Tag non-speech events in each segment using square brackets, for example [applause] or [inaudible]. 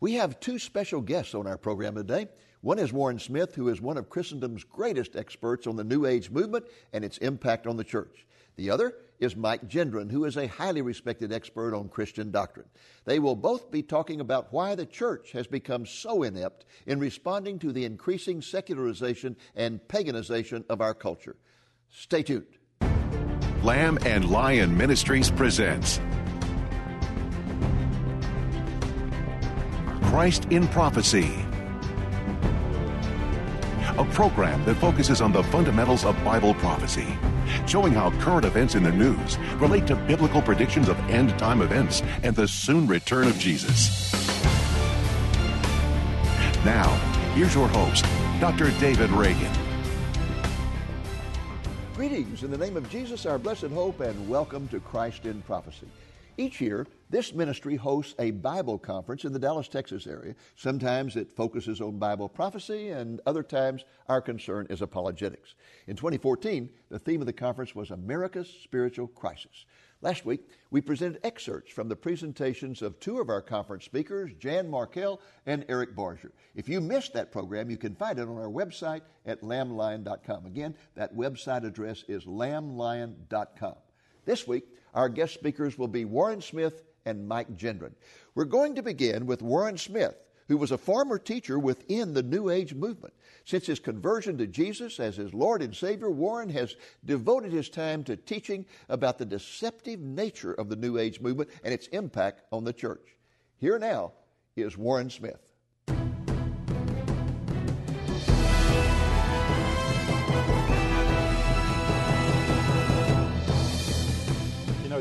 We have two special guests on our program today. One is Warren Smith, who is one of Christendom's greatest experts on the New Age movement and its impact on the church. The other is Mike Gendron, who is a highly respected expert on Christian doctrine. They will both be talking about why the church has become so inept in responding to the increasing secularization and paganization of our culture. Stay tuned. Lamb and Lion Ministries presents Christ in Prophecy, a program that focuses on the fundamentals of Bible prophecy, showing how current events in the news relate to biblical predictions of end time events and the soon return of Jesus. Now, here's your host, Dr. David Reagan. Greetings in the name of Jesus, our blessed hope, and welcome to Christ in Prophecy. Each year, this ministry hosts a Bible conference in the Dallas, Texas area. Sometimes it focuses on Bible prophecy, and other times our concern is apologetics. In 2014, the theme of the conference was America's Spiritual Crisis. Last week, we presented excerpts from the presentations of two of our conference speakers, Jan Markell and Eric Barger. If you missed that program, you can find it on our website at lamblion.com. Again, that website address is lamblion.com. This week, our guest speakers will be Warren Smith and Mike Gendron. We're going to begin with Warren Smith, who was a former teacher within the New Age movement. Since his conversion to Jesus as his Lord and Savior, Warren has devoted his time to teaching about the deceptive nature of the New Age movement and its impact on the church. Here now is Warren Smith.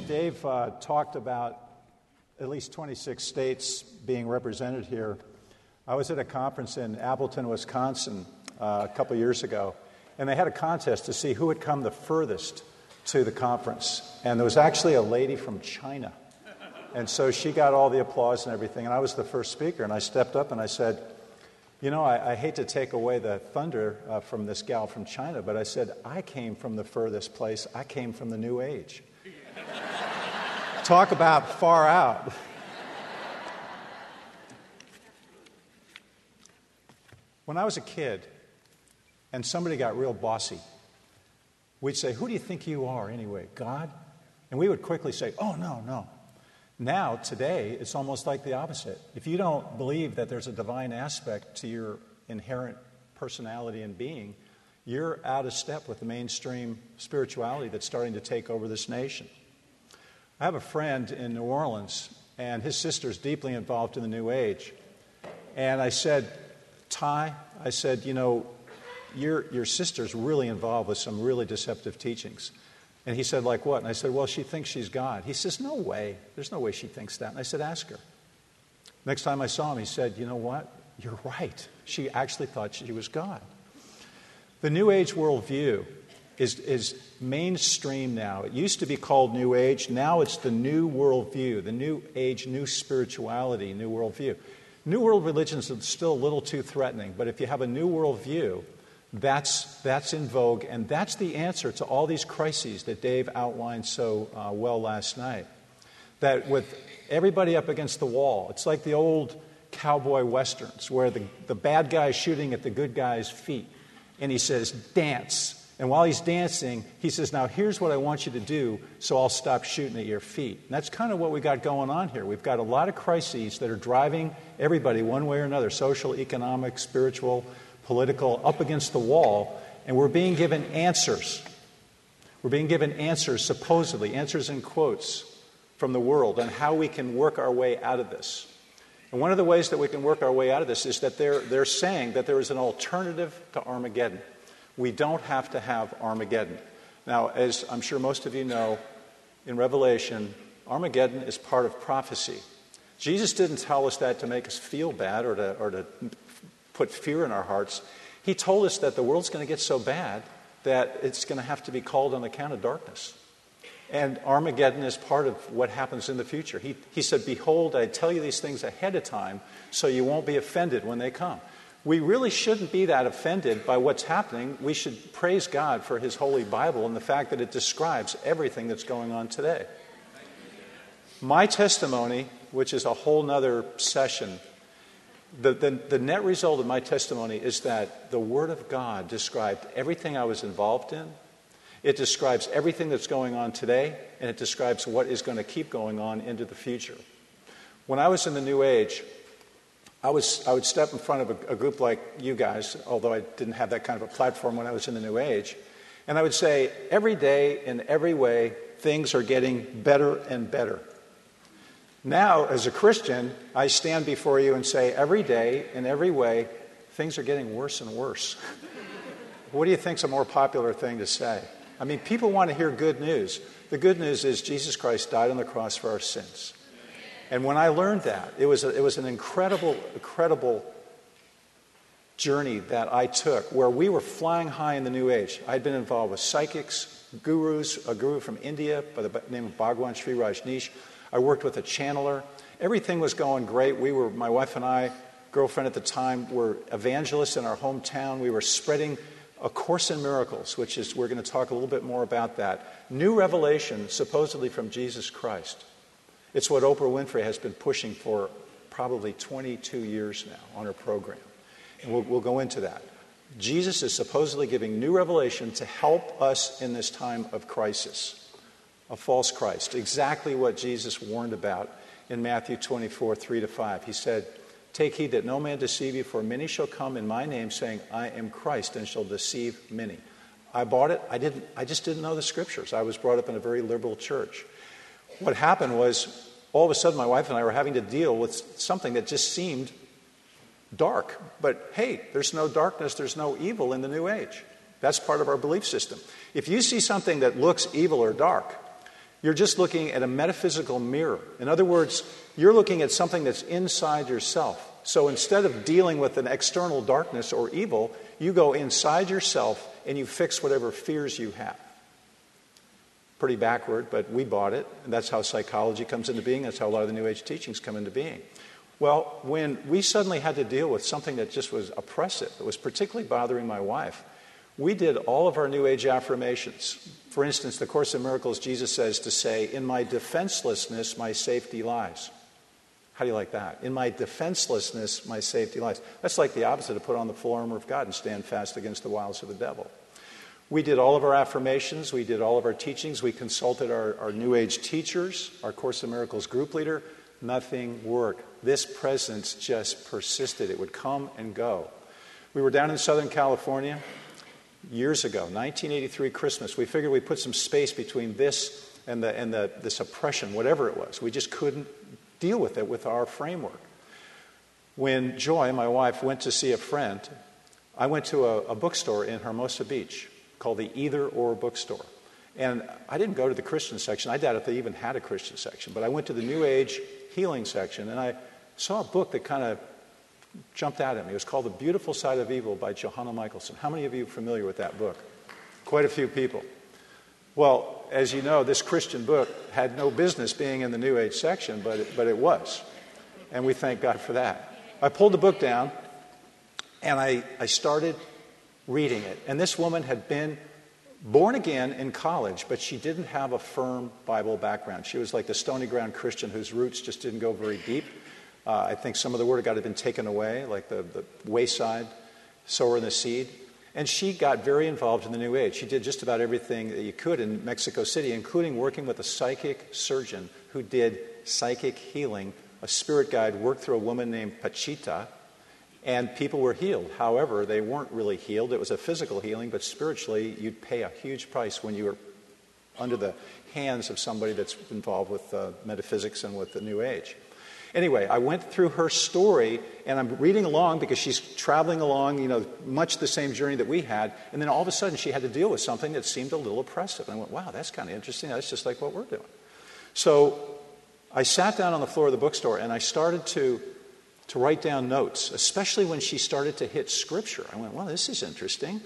Dave uh, talked about at least 26 states being represented here. I was at a conference in Appleton, Wisconsin, uh, a couple years ago, and they had a contest to see who had come the furthest to the conference. And there was actually a lady from China. And so she got all the applause and everything, and I was the first speaker. And I stepped up and I said, You know, I, I hate to take away the thunder uh, from this gal from China, but I said, I came from the furthest place. I came from the New Age. Talk about far out. When I was a kid and somebody got real bossy, we'd say, Who do you think you are anyway? God? And we would quickly say, Oh, no, no. Now, today, it's almost like the opposite. If you don't believe that there's a divine aspect to your inherent personality and being, you're out of step with the mainstream spirituality that's starting to take over this nation. I have a friend in New Orleans, and his sister's deeply involved in the New Age. And I said, Ty, I said, you know, your, your sister's really involved with some really deceptive teachings. And he said, like what? And I said, well, she thinks she's God. He says, no way. There's no way she thinks that. And I said, ask her. Next time I saw him, he said, you know what? You're right. She actually thought she was God. The New Age worldview is, is mainstream now. It used to be called New Age. Now it's the New Worldview, the New Age, New Spirituality, New Worldview. New World religions are still a little too threatening, but if you have a New Worldview, that's, that's in vogue, and that's the answer to all these crises that Dave outlined so uh, well last night. That with everybody up against the wall, it's like the old cowboy westerns where the, the bad guy is shooting at the good guy's feet, and he says, Dance. And while he's dancing, he says, Now here's what I want you to do, so I'll stop shooting at your feet. And that's kind of what we got going on here. We've got a lot of crises that are driving everybody one way or another social, economic, spiritual, political up against the wall, and we're being given answers. We're being given answers, supposedly, answers in quotes from the world on how we can work our way out of this. And one of the ways that we can work our way out of this is that they're, they're saying that there is an alternative to Armageddon we don't have to have Armageddon. Now, as I'm sure most of you know, in Revelation, Armageddon is part of prophecy. Jesus didn't tell us that to make us feel bad or to, or to put fear in our hearts. He told us that the world's going to get so bad that it's going to have to be called on account of darkness. And Armageddon is part of what happens in the future. He, he said, Behold, I tell you these things ahead of time so you won't be offended when they come we really shouldn't be that offended by what's happening. We should praise God for His Holy Bible and the fact that it describes everything that's going on today. My testimony, which is a whole nother session, the, the, the net result of my testimony is that the Word of God described everything I was involved in. It describes everything that's going on today, and it describes what is going to keep going on into the future. When I was in the New Age, I, was, I would step in front of a, a group like you guys, although I didn't have that kind of a platform when I was in the New Age, and I would say, every day, in every way, things are getting better and better. Now, as a Christian, I stand before you and say, every day, in every way, things are getting worse and worse. [laughs] what do you think is a more popular thing to say? I mean, people want to hear good news. The good news is Jesus Christ died on the cross for our sins. And when I learned that, it was, a, it was an incredible, incredible journey that I took where we were flying high in the New Age. I'd been involved with psychics, gurus, a guru from India by the name of Bhagwan Shree Rajneesh. I worked with a channeler. Everything was going great. We were, my wife and I, girlfriend at the time, were evangelists in our hometown. We were spreading a Course in Miracles, which is, we're going to talk a little bit more about that. New revelation, supposedly from Jesus Christ. It's what Oprah Winfrey has been pushing for probably 22 years now on her program. And we'll, we'll go into that. Jesus is supposedly giving new revelation to help us in this time of crisis, a false Christ. Exactly what Jesus warned about in Matthew 24, 3 to 5. He said, Take heed that no man deceive you, for many shall come in my name, saying, I am Christ, and shall deceive many. I bought it. I, didn't, I just didn't know the scriptures. I was brought up in a very liberal church. What happened was, all of a sudden, my wife and I were having to deal with something that just seemed dark. But hey, there's no darkness, there's no evil in the New Age. That's part of our belief system. If you see something that looks evil or dark, you're just looking at a metaphysical mirror. In other words, you're looking at something that's inside yourself. So instead of dealing with an external darkness or evil, you go inside yourself and you fix whatever fears you have. Pretty backward, but we bought it. And that's how psychology comes into being. That's how a lot of the New Age teachings come into being. Well, when we suddenly had to deal with something that just was oppressive, that was particularly bothering my wife, we did all of our New Age affirmations. For instance, the Course in Miracles, Jesus says to say, In my defenselessness, my safety lies. How do you like that? In my defenselessness, my safety lies. That's like the opposite of put on the full armor of God and stand fast against the wiles of the devil. We did all of our affirmations, we did all of our teachings, we consulted our, our New Age teachers, our Course in Miracles group leader. Nothing worked this presence just persisted. It would come and go. We were down in Southern California years ago, 1983 Christmas. We figured we'd put some space between this and, the, and the, this oppression, whatever it was. We just couldn't deal with it with our framework. When Joy, my wife, went to see a friend, I went to a, a bookstore in Hermosa Beach called the Either Or Bookstore. And I didn't go to the Christian section. I doubt if they even had a Christian section. But I went to the New Age healing section, and I saw a book that kind of jumped out at me. It was called The Beautiful Side of Evil by Johanna Michaelsen. How many of you are familiar with that book? Quite a few people. Well, as you know, this Christian book had no business being in the New Age section, but it, but it was. And we thank God for that. I pulled the book down and I, I started reading it. And this woman had been born again in college, but she didn't have a firm Bible background. She was like the stony ground Christian whose roots just didn't go very deep. Uh, I think some of the word of God had been taken away, like the, the wayside, sower the seed. And she got very involved in the New Age. She did just about everything that you could in Mexico City, including working with a psychic surgeon who did psychic healing. A spirit guide worked through a woman named Pachita, and people were healed. However, they weren't really healed. It was a physical healing, but spiritually, you'd pay a huge price when you were under the hands of somebody that's involved with uh, metaphysics and with the New Age. Anyway, I went through her story and I'm reading along because she's traveling along, you know, much the same journey that we had. And then all of a sudden she had to deal with something that seemed a little oppressive. And I went, wow, that's kind of interesting. That's just like what we're doing. So I sat down on the floor of the bookstore and I started to, to write down notes, especially when she started to hit scripture. I went, well, this is interesting.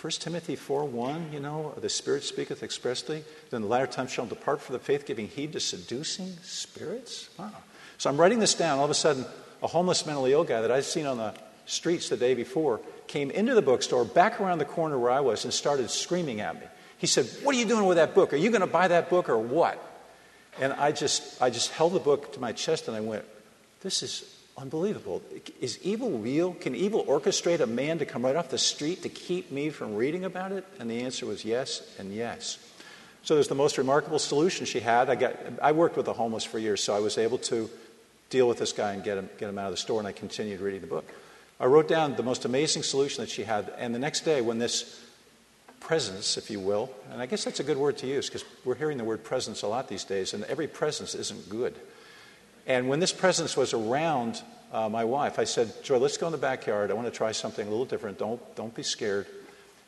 1 Timothy 4 1, you know, the Spirit speaketh expressly, then the latter time shall depart from the faith, giving heed to seducing spirits. Wow. So I'm writing this down. All of a sudden, a homeless mentally ill guy that I'd seen on the streets the day before came into the bookstore back around the corner where I was and started screaming at me. He said, What are you doing with that book? Are you going to buy that book or what? And I just, I just held the book to my chest and I went, This is unbelievable. Is evil real? Can evil orchestrate a man to come right off the street to keep me from reading about it? And the answer was yes and yes. So there's the most remarkable solution she had. I, got, I worked with the homeless for years, so I was able to deal with this guy and get him, get him out of the store, and I continued reading the book. I wrote down the most amazing solution that she had, and the next day, when this presence, if you will, and I guess that's a good word to use because we're hearing the word presence a lot these days, and every presence isn't good. And when this presence was around uh, my wife, I said, Joy, let's go in the backyard. I want to try something a little different. Don't, don't be scared.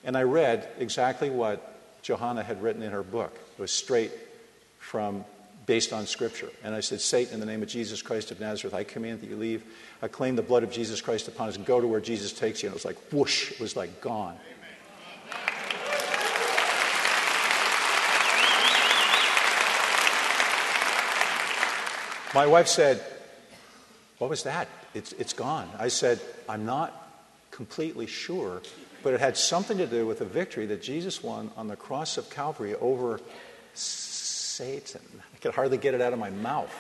And I read exactly what Johanna had written in her book. It was straight from based on Scripture. And I said, Satan, in the name of Jesus Christ of Nazareth, I command that you leave. I claim the blood of Jesus Christ upon us and go to where Jesus takes you. And it was like whoosh, it was like gone. My wife said, What was that? It's, it's gone. I said, I'm not completely sure, but it had something to do with the victory that Jesus won on the cross of Calvary over Satan. I could hardly get it out of my mouth.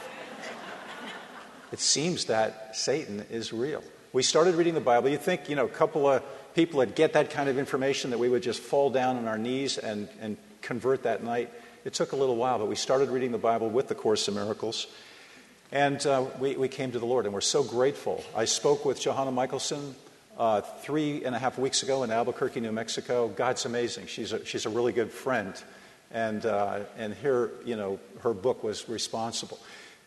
It seems that Satan is real. We started reading the Bible. You'd think, you know, a couple of people that get that kind of information that we would just fall down on our knees and, and convert that night. It took a little while, but we started reading the Bible with the Course in Miracles. And uh, we, we came to the Lord, and we're so grateful. I spoke with Johanna Michaelsen uh, three and a half weeks ago in Albuquerque, New Mexico. God's amazing. She's a, she's a really good friend. And, uh, and here, you know, her book was responsible.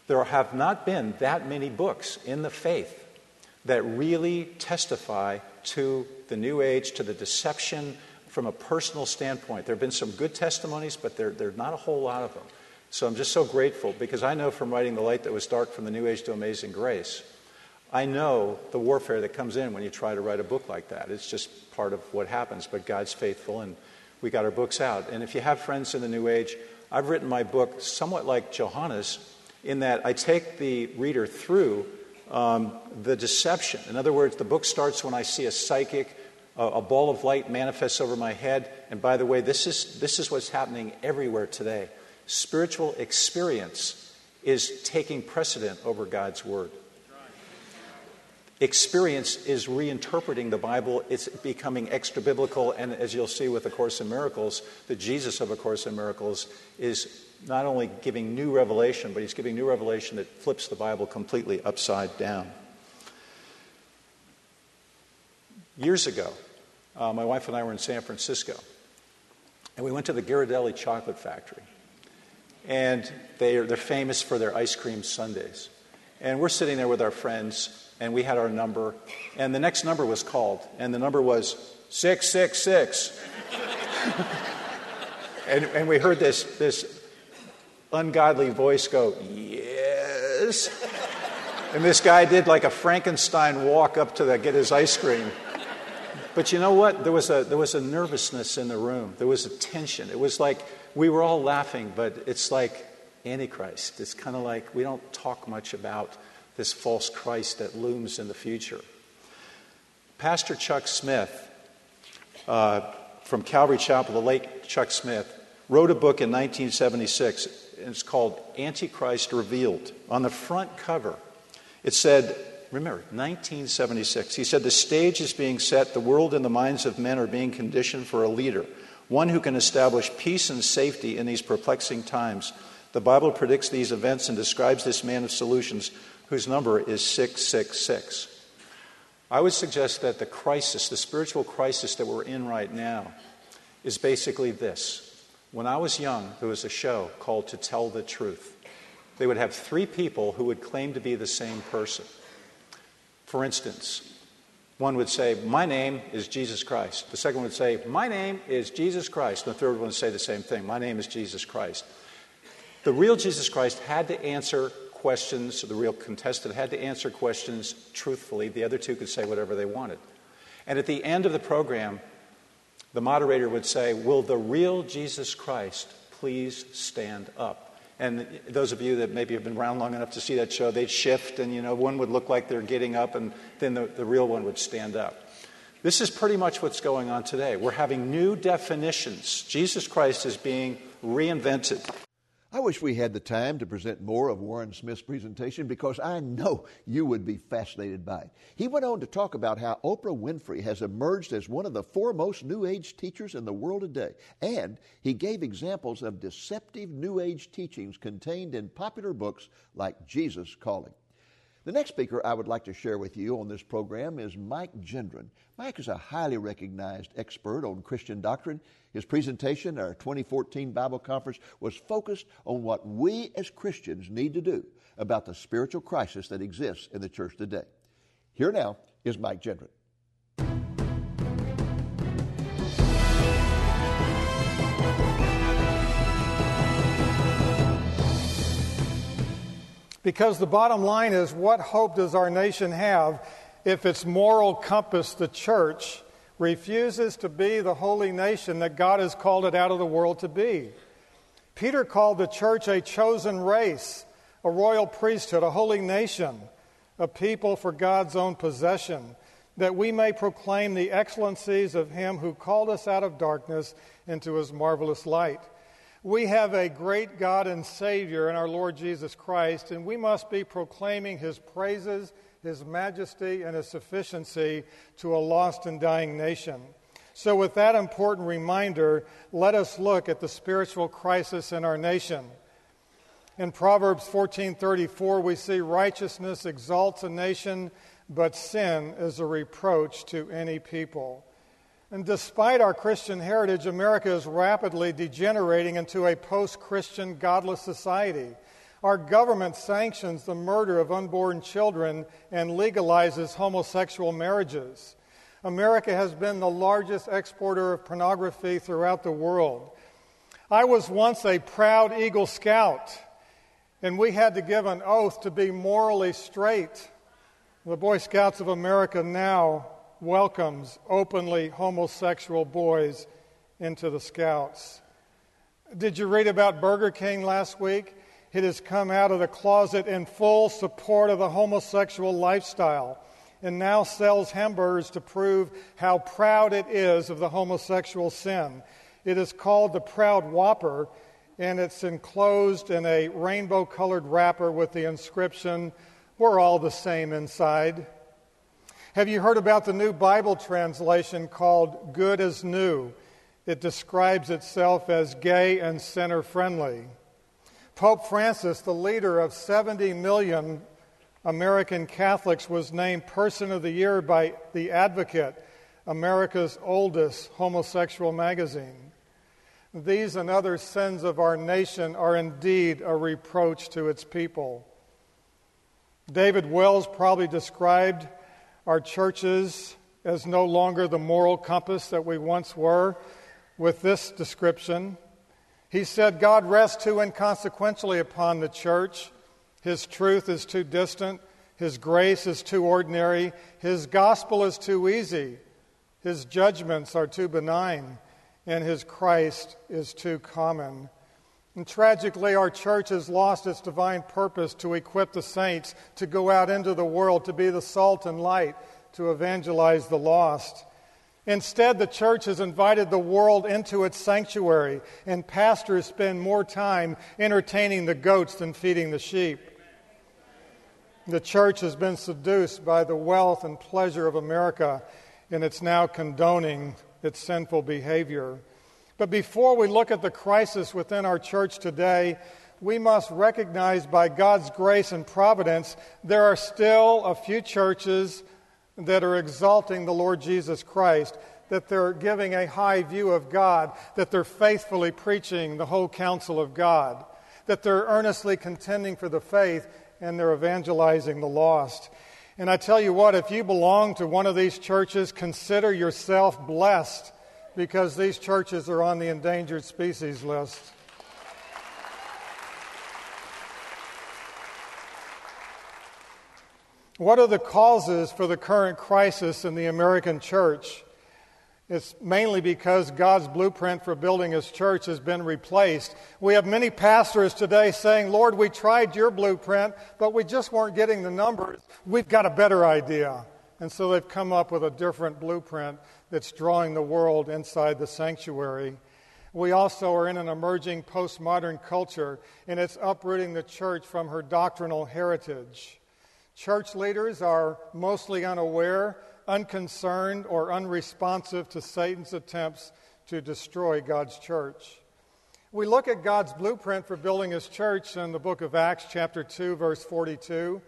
There have not been that many books in the faith that really testify to the New Age, to the deception from a personal standpoint. There have been some good testimonies, but there, there are not a whole lot of them. So I'm just so grateful because I know from writing The Light That Was Dark from the New Age to Amazing Grace, I know the warfare that comes in when you try to write a book like that. It's just part of what happens, but God's faithful and we got our books out. And if you have friends in the New Age, I've written my book somewhat like Johanna's in that I take the reader through um, the deception. In other words, the book starts when I see a psychic, a, a ball of light manifests over my head. And by the way, this is, this is what's happening everywhere today spiritual experience is taking precedent over God's Word. Experience is reinterpreting the Bible. It's becoming extra biblical. And as you'll see with A Course in Miracles, the Jesus of A Course in Miracles is not only giving new revelation, but he's giving new revelation that flips the Bible completely upside down. Years ago, uh, my wife and I were in San Francisco, and we went to the Ghirardelli Chocolate Factory. And they are, they're famous for their ice cream sundaes. And we're sitting there with our friends, and we had our number, and the next number was called, and the number was 666. [laughs] and, and we heard this, this ungodly voice go, Yes. And this guy did like a Frankenstein walk up to the, get his ice cream. But you know what? There was, a, there was a nervousness in the room. There was a tension. It was like we were all laughing, but it's like Antichrist. It's kind of like we don't talk much about this false Christ that looms in the future. Pastor Chuck Smith uh, from Calvary Chapel, the late Chuck Smith, wrote a book in 1976. And it's called Antichrist Revealed. On the front cover, it said, remember, 1976. He said, The stage is being set, the world and the minds of men are being conditioned for a leader one who can establish peace and safety in these perplexing times. The Bible predicts these events and describes this man of solutions, whose number is 666. I would suggest that the crisis, the spiritual crisis that we're in right now, is basically this. When I was young, there was a show called To Tell the Truth. They would have three people who would claim to be the same person. For instance, one would say, My name is Jesus Christ. The second would say, My name is Jesus Christ. And the third one would say the same thing, My name is Jesus Christ. The real Jesus Christ had to answer questions, the real contestant had to answer questions truthfully. The other two could say whatever they wanted. And at the end of the program, the moderator would say, Will the real Jesus Christ please stand up? And those of you that maybe have been around long enough to see that show, they'd shift, and you know, one would look like they're getting up, and then the, the real one would stand up. This is pretty much what's going on today. We're having new definitions. Jesus Christ is being reinvented. I wish we had the time to present more of Warren Smith's presentation because I know you would be fascinated by it. He went on to talk about how Oprah Winfrey has emerged as one of the foremost New Age teachers in the world today, and he gave examples of deceptive New Age teachings contained in popular books like Jesus Calling. The next speaker I would like to share with you on this program is Mike Gendron. Mike is a highly recognized expert on Christian doctrine. His presentation at our 2014 Bible conference was focused on what we as Christians need to do about the spiritual crisis that exists in the church today. Here now is Mike Gendron. Because the bottom line is what hope does our nation have if its moral compass, the church, refuses to be the holy nation that God has called it out of the world to be? Peter called the church a chosen race, a royal priesthood, a holy nation, a people for God's own possession, that we may proclaim the excellencies of Him who called us out of darkness into His marvelous light. We have a great God and Savior in our Lord Jesus Christ, and we must be proclaiming His praises, His majesty, and His sufficiency to a lost and dying nation. So, with that important reminder, let us look at the spiritual crisis in our nation. In Proverbs 14:34 we see righteousness exalts a nation, but sin is a reproach to any people. And despite our Christian heritage, America is rapidly degenerating into a post Christian, godless society. Our government sanctions the murder of unborn children and legalizes homosexual marriages. America has been the largest exporter of pornography throughout the world. I was once a proud Eagle Scout, and we had to give an oath to be morally straight. The Boy Scouts of America now welcomes openly homosexual boys into the Scouts. Did you read about Burger King last week? It has come out of the closet in full support of the homosexual lifestyle and now sells hamburgers to prove how proud it is of the homosexual sin. It is called the Proud Whopper, and it's enclosed in a rainbow colored wrapper with the inscription, We're all the same inside. Have you heard about the new Bible translation called Good as New? It describes itself as gay and sinner friendly. Pope Francis, the leader of 70 million American Catholics, was named Person of the Year by The Advocate, America's oldest homosexual magazine. These and other sins of our nation are indeed a reproach to its people. David Wells probably described our churches as no longer the moral compass that we once were with this description. He said, God rests too inconsequentially upon the church. His truth is too distant. His grace is too ordinary. His gospel is too easy. His judgments are too benign. And his Christ is too common. And tragically, our church has lost its divine purpose to equip the saints to go out into the world, to be the salt and light, to evangelize the lost. Instead, the church has invited the world into its sanctuary, and pastors spend more time entertaining the goats than feeding the sheep. The church has been seduced by the wealth and pleasure of America, and it's now condoning its sinful behavior. But before we look at the crisis within our church today, we must recognize by God's grace and providence there are still a few churches that are exalting the Lord Jesus Christ, that they're giving a high view of God, that they're faithfully preaching the whole counsel of God, that they're earnestly contending for the faith and they're evangelizing the lost. And I tell you what, if you belong to one of these churches, consider yourself blessed because these churches are on the endangered species list. What are the causes for the current crisis in the American church? It's mainly because God's blueprint for building His church has been replaced. We have many pastors today saying, Lord, we tried your blueprint, but we just weren't getting the numbers. We've got a better idea. And so they've come up with a different blueprint that's drawing the world inside the sanctuary. We also are in an emerging postmodern culture, and it's uprooting the church from her doctrinal heritage. Church leaders are mostly unaware, unconcerned, or unresponsive to Satan's attempts to destroy God's church. We look at God's blueprint for building his church in the book of Acts, chapter 2, verse 42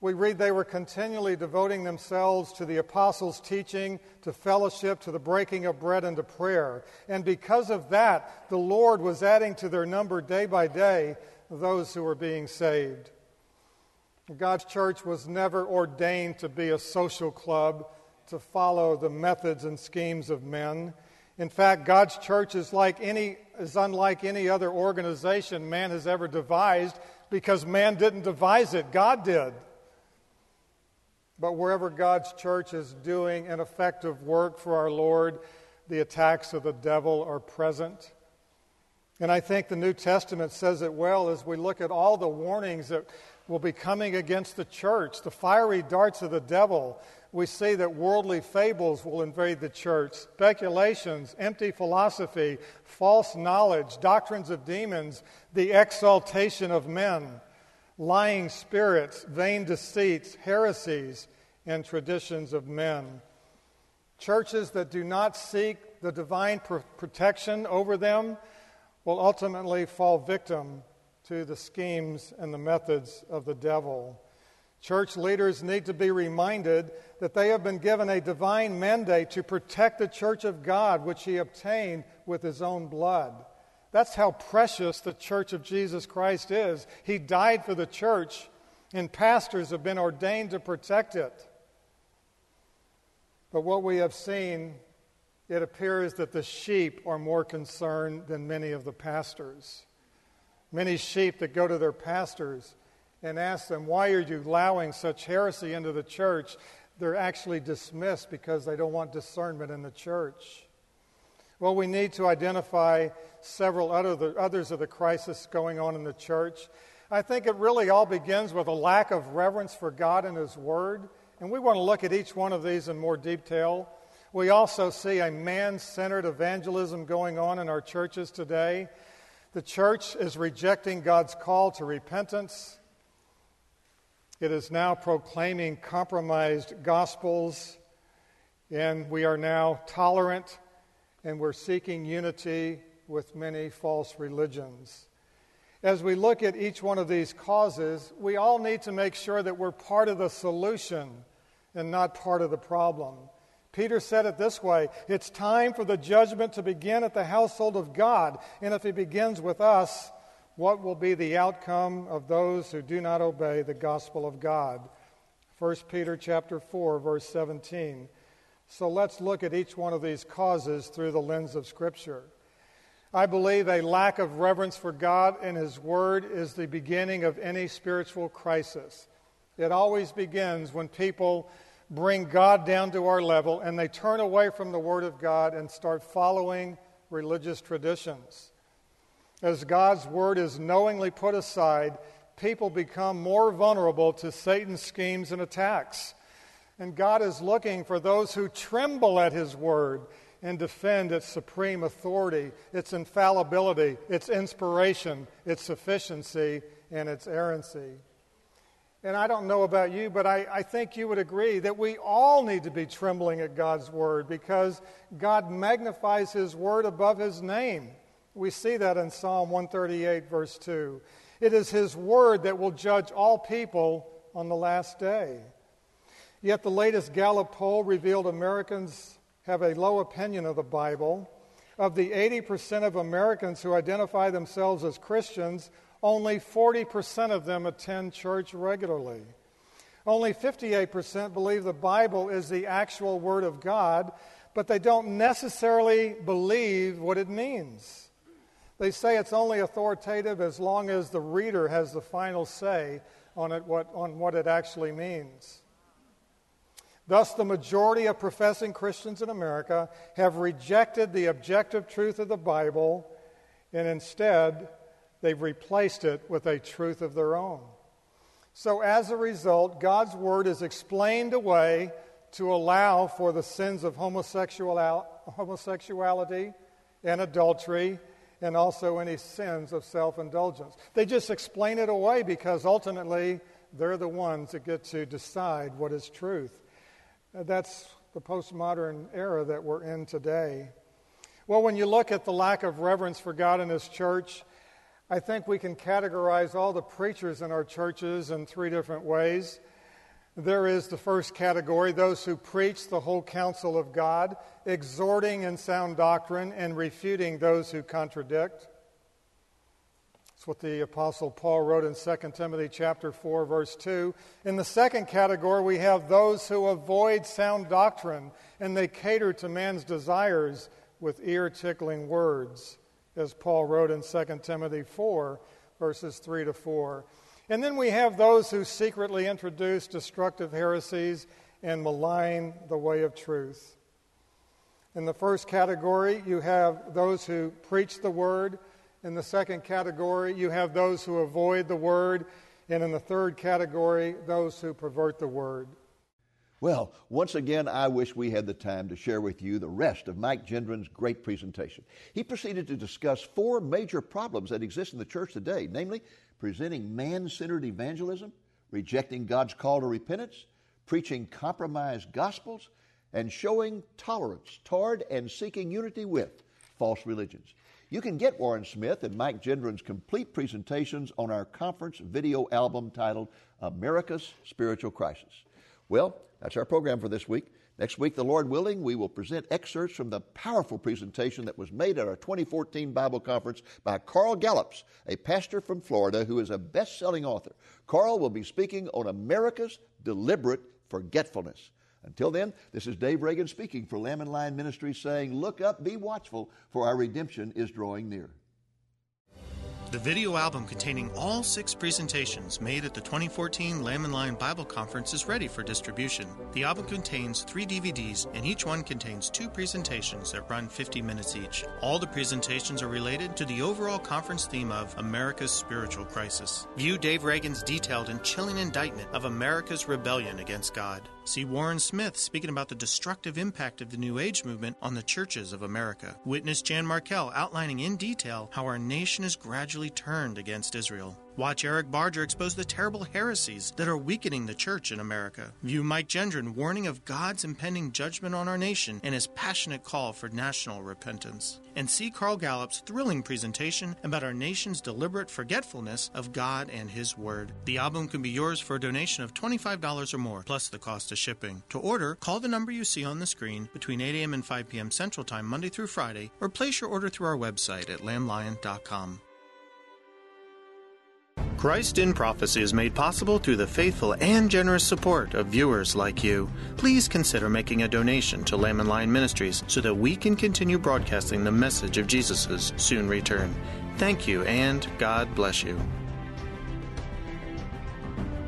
we read they were continually devoting themselves to the apostles' teaching, to fellowship, to the breaking of bread, and to prayer. And because of that, the Lord was adding to their number day by day those who were being saved. God's church was never ordained to be a social club, to follow the methods and schemes of men. In fact, God's church is, like any, is unlike any other organization man has ever devised because man didn't devise it, God did. But wherever God's church is doing an effective work for our Lord, the attacks of the devil are present. And I think the New Testament says it well as we look at all the warnings that will be coming against the church, the fiery darts of the devil. We see that worldly fables will invade the church, speculations, empty philosophy, false knowledge, doctrines of demons, the exaltation of men lying spirits, vain deceits, heresies, and traditions of men. Churches that do not seek the divine pr- protection over them will ultimately fall victim to the schemes and the methods of the devil. Church leaders need to be reminded that they have been given a divine mandate to protect the church of God, which he obtained with his own blood. That's how precious the church of Jesus Christ is. He died for the church, and pastors have been ordained to protect it. But what we have seen, it appears that the sheep are more concerned than many of the pastors. Many sheep that go to their pastors and ask them, Why are you allowing such heresy into the church? They're actually dismissed because they don't want discernment in the church. Well, we need to identify several other, others of the crisis going on in the church. I think it really all begins with a lack of reverence for God and His Word. And we want to look at each one of these in more detail. We also see a man centered evangelism going on in our churches today. The church is rejecting God's call to repentance. It is now proclaiming compromised gospels, and we are now tolerant and we're seeking unity with many false religions. As we look at each one of these causes, we all need to make sure that we're part of the solution and not part of the problem. Peter said it this way It's time for the judgment to begin at the household of God. And if it begins with us, what will be the outcome of those who do not obey the gospel of God? 1 Peter chapter 4 verse 17. So let's look at each one of these causes through the lens of Scripture. I believe a lack of reverence for God and His Word is the beginning of any spiritual crisis. It always begins when people bring God down to our level and they turn away from the Word of God and start following religious traditions. As God's Word is knowingly put aside, people become more vulnerable to Satan's schemes and attacks. And God is looking for those who tremble at His word and defend its supreme authority, its infallibility, its inspiration, its sufficiency, and its errancy. And I don't know about you, but I, I, think you would agree that we all need to be trembling at God's word because God magnifies his word above his name. We see that in Psalm 138, verse 2. It is his word that will judge all people on the last day. Yet the latest Gallup poll revealed Americans have a low opinion of the Bible. Of the 80% of Americans who identify themselves as Christians, only 40% of them attend church regularly. Only 58% believe the Bible is the actual Word of God, but they don't necessarily believe what it means. They say it's only authoritative as long as the reader has the final say on, it, what, on what it actually means. Thus, the majority of professing Christians in America have rejected the objective truth of the Bible and instead they've replaced it with a truth of their own. So, as a result, God's Word is explained away to allow for the sins of homosexuality and adultery and also any sins of self indulgence. They just explain it away because ultimately they're the ones that get to decide what is truth. Uh, that's the postmodern era that we're in today. Well, when you look at the lack of reverence for God in His church, I think we can categorize all the preachers in our churches in three different ways. There is the first category those who preach the whole counsel of God, exhorting in sound doctrine and refuting those who contradict. That's what the apostle Paul wrote in 2 Timothy chapter 4 verse 2. In the second category we have those who avoid sound doctrine and they cater to man's desires with ear-tickling words, as Paul wrote in 2 Timothy 4 verses 3 to 4. And then we have those who secretly introduce destructive heresies and malign the way of truth. In the first category, you have those who preach the word. In the second category, you have those who avoid the word. And in the third category, those who pervert the word. Well, once again, I wish we had the time to share with you the rest of Mike Gendron's great presentation. He proceeded to discuss four major problems that exist in the church today, namely presenting man centered evangelism, rejecting God's call to repentance, preaching compromised gospels, and showing tolerance toward and seeking unity with false religions. You can get Warren Smith and Mike Gendron's complete presentations on our conference video album titled America's Spiritual Crisis. Well, that's our program for this week. Next week, the Lord willing, we will present excerpts from the powerful presentation that was made at our 2014 Bible Conference by Carl Gallups, a pastor from Florida who is a best selling author. Carl will be speaking on America's deliberate forgetfulness. Until then, this is Dave Reagan speaking for Lamb and Lion Ministries saying, Look up, be watchful, for our redemption is drawing near. The video album containing all six presentations made at the 2014 Lamb and Lion Bible Conference is ready for distribution. The album contains three DVDs, and each one contains two presentations that run 50 minutes each. All the presentations are related to the overall conference theme of America's Spiritual Crisis. View Dave Reagan's detailed and chilling indictment of America's rebellion against God. See Warren Smith speaking about the destructive impact of the New Age movement on the churches of America. Witness Jan Markell outlining in detail how our nation is gradually turned against Israel. Watch Eric Barger expose the terrible heresies that are weakening the church in America. View Mike Gendron warning of God's impending judgment on our nation and his passionate call for national repentance. And see Carl Gallups' thrilling presentation about our nation's deliberate forgetfulness of God and His Word. The album can be yours for a donation of $25 or more, plus the cost of shipping. To order, call the number you see on the screen between 8 a.m. and 5 p.m. Central Time, Monday through Friday, or place your order through our website at lamblion.com. Christ in Prophecy is made possible through the faithful and generous support of viewers like you. Please consider making a donation to Lamb and Lion Ministries so that we can continue broadcasting the message of Jesus' soon return. Thank you, and God bless you.